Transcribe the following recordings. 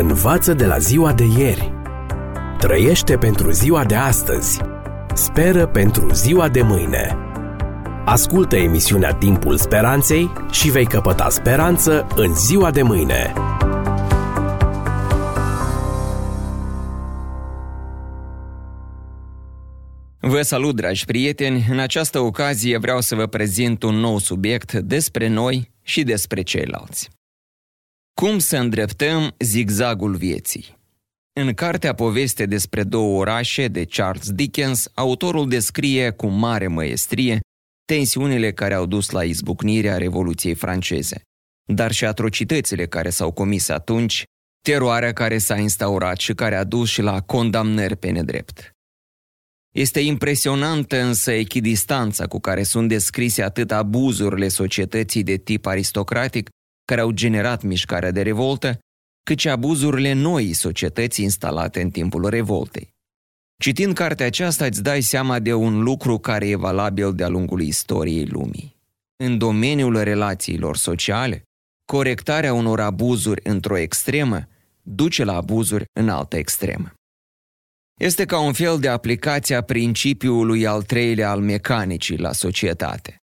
Învață de la ziua de ieri. Trăiește pentru ziua de astăzi. Speră pentru ziua de mâine. Ascultă emisiunea Timpul Speranței și vei căpăta speranță în ziua de mâine. Vă salut, dragi prieteni! În această ocazie vreau să vă prezint un nou subiect despre noi și despre ceilalți. Cum să îndreptăm zigzagul vieții? În cartea Poveste despre două orașe de Charles Dickens, autorul descrie cu mare măestrie tensiunile care au dus la izbucnirea Revoluției franceze, dar și atrocitățile care s-au comis atunci, teroarea care s-a instaurat și care a dus și la condamnări pe nedrept. Este impresionantă însă echidistanța cu care sunt descrise atât abuzurile societății de tip aristocratic, care au generat mișcarea de revoltă, cât și abuzurile noii societăți instalate în timpul revoltei. Citind cartea aceasta îți dai seama de un lucru care e valabil de-a lungul istoriei lumii. În domeniul relațiilor sociale, corectarea unor abuzuri într-o extremă duce la abuzuri în altă extremă. Este ca un fel de aplicație a principiului al treilea al mecanicii la societate.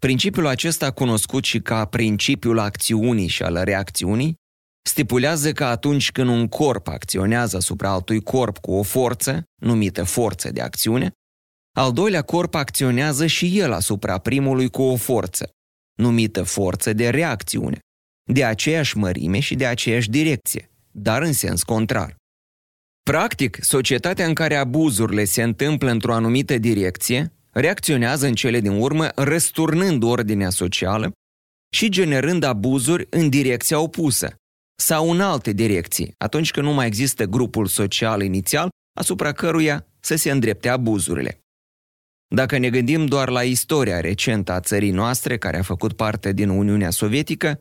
Principiul acesta, cunoscut și ca principiul acțiunii și al reacțiunii, stipulează că atunci când un corp acționează asupra altui corp cu o forță, numită forță de acțiune, al doilea corp acționează și el asupra primului cu o forță, numită forță de reacțiune, de aceeași mărime și de aceeași direcție, dar în sens contrar. Practic, societatea în care abuzurile se întâmplă într-o anumită direcție reacționează în cele din urmă răsturnând ordinea socială și generând abuzuri în direcția opusă sau în alte direcții, atunci când nu mai există grupul social inițial asupra căruia să se îndrepte abuzurile. Dacă ne gândim doar la istoria recentă a țării noastre, care a făcut parte din Uniunea Sovietică,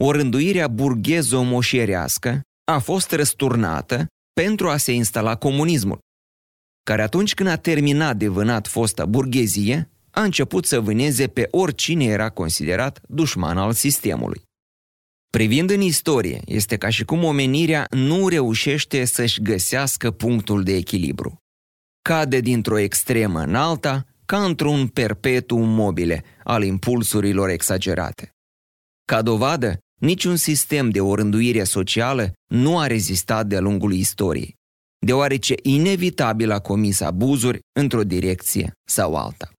o rânduire burghezo-moșierească a fost răsturnată pentru a se instala comunismul, care atunci când a terminat de vânat fosta burghezie, a început să vâneze pe oricine era considerat dușman al sistemului. Privind în istorie, este ca și cum omenirea nu reușește să-și găsească punctul de echilibru. Cade dintr-o extremă în alta, ca într-un perpetuum mobile al impulsurilor exagerate. Ca dovadă, niciun sistem de orânduire socială nu a rezistat de-a lungul istoriei, deoarece inevitabil a comis abuzuri într-o direcție sau alta.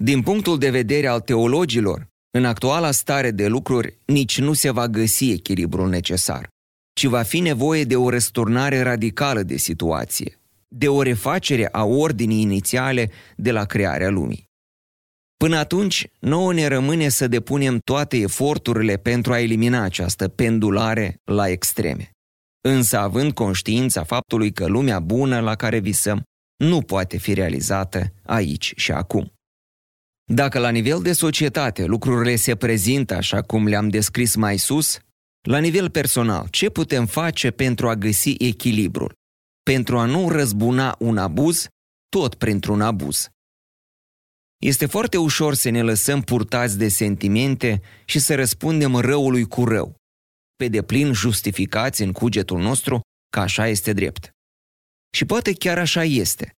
Din punctul de vedere al teologilor, în actuala stare de lucruri nici nu se va găsi echilibrul necesar, ci va fi nevoie de o răsturnare radicală de situație, de o refacere a ordinii inițiale de la crearea lumii. Până atunci, nouă ne rămâne să depunem toate eforturile pentru a elimina această pendulare la extreme. Însă având conștiința faptului că lumea bună la care visăm nu poate fi realizată aici și acum. Dacă la nivel de societate lucrurile se prezintă așa cum le-am descris mai sus, la nivel personal, ce putem face pentru a găsi echilibrul? Pentru a nu răzbuna un abuz, tot printr-un abuz. Este foarte ușor să ne lăsăm purtați de sentimente și să răspundem răului cu rău, pe deplin justificați în cugetul nostru că așa este drept. Și poate chiar așa este,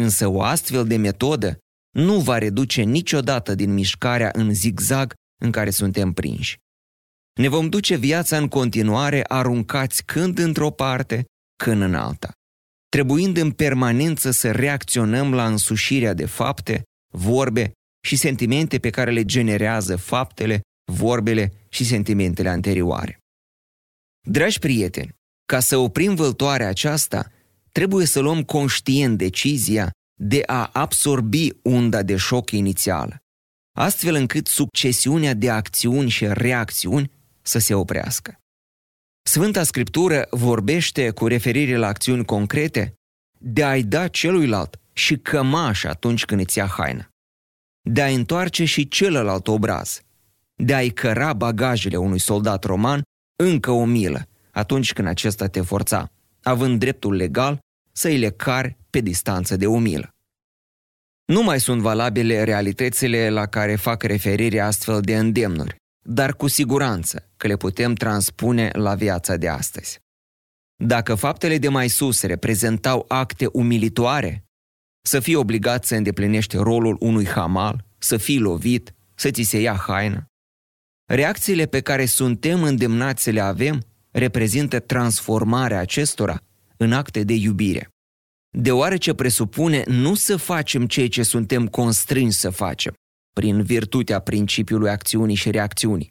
însă o astfel de metodă nu va reduce niciodată din mișcarea în zigzag în care suntem prinși. Ne vom duce viața în continuare aruncați când într-o parte, când în alta, trebuind în permanență să reacționăm la însușirea de fapte, vorbe și sentimente pe care le generează faptele, vorbele și sentimentele anterioare. Dragi prieteni, ca să oprim vâltoarea aceasta, trebuie să luăm conștient decizia de a absorbi unda de șoc inițială, astfel încât succesiunea de acțiuni și reacțiuni să se oprească. Sfânta Scriptură vorbește cu referire la acțiuni concrete de a-i da celuilalt și cămaș atunci când îți ia haina, de a întoarce și celălalt obraz, de a-i căra bagajele unui soldat roman încă o milă atunci când acesta te forța, având dreptul legal să îi le cari pe distanță de o milă. Nu mai sunt valabile realitățile la care fac referire astfel de îndemnuri, dar cu siguranță că le putem transpune la viața de astăzi. Dacă faptele de mai sus reprezentau acte umilitoare, să fii obligat să îndeplinești rolul unui hamal, să fii lovit, să ți se ia haina. Reacțiile pe care suntem îndemnați să le avem reprezintă transformarea acestora în acte de iubire. Deoarece presupune nu să facem ceea ce suntem constrânși să facem, prin virtutea principiului acțiunii și reacțiunii,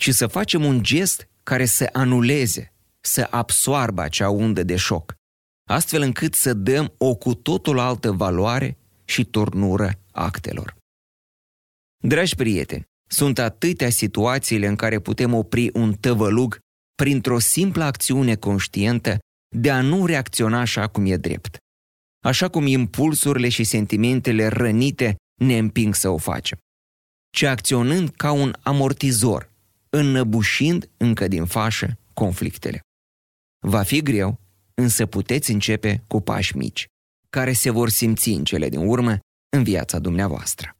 ci să facem un gest care să anuleze, să absoarbă acea undă de șoc, astfel încât să dăm o cu totul altă valoare și turnură actelor. Dragi prieteni, sunt atâtea situațiile în care putem opri un tăvălug printr-o simplă acțiune conștientă de a nu reacționa așa cum e drept. Așa cum impulsurile și sentimentele rănite ne împing să o facem, ci acționând ca un amortizor, înnăbușind încă din fașă conflictele. Va fi greu, însă puteți începe cu pași mici, care se vor simți în cele din urmă în viața dumneavoastră.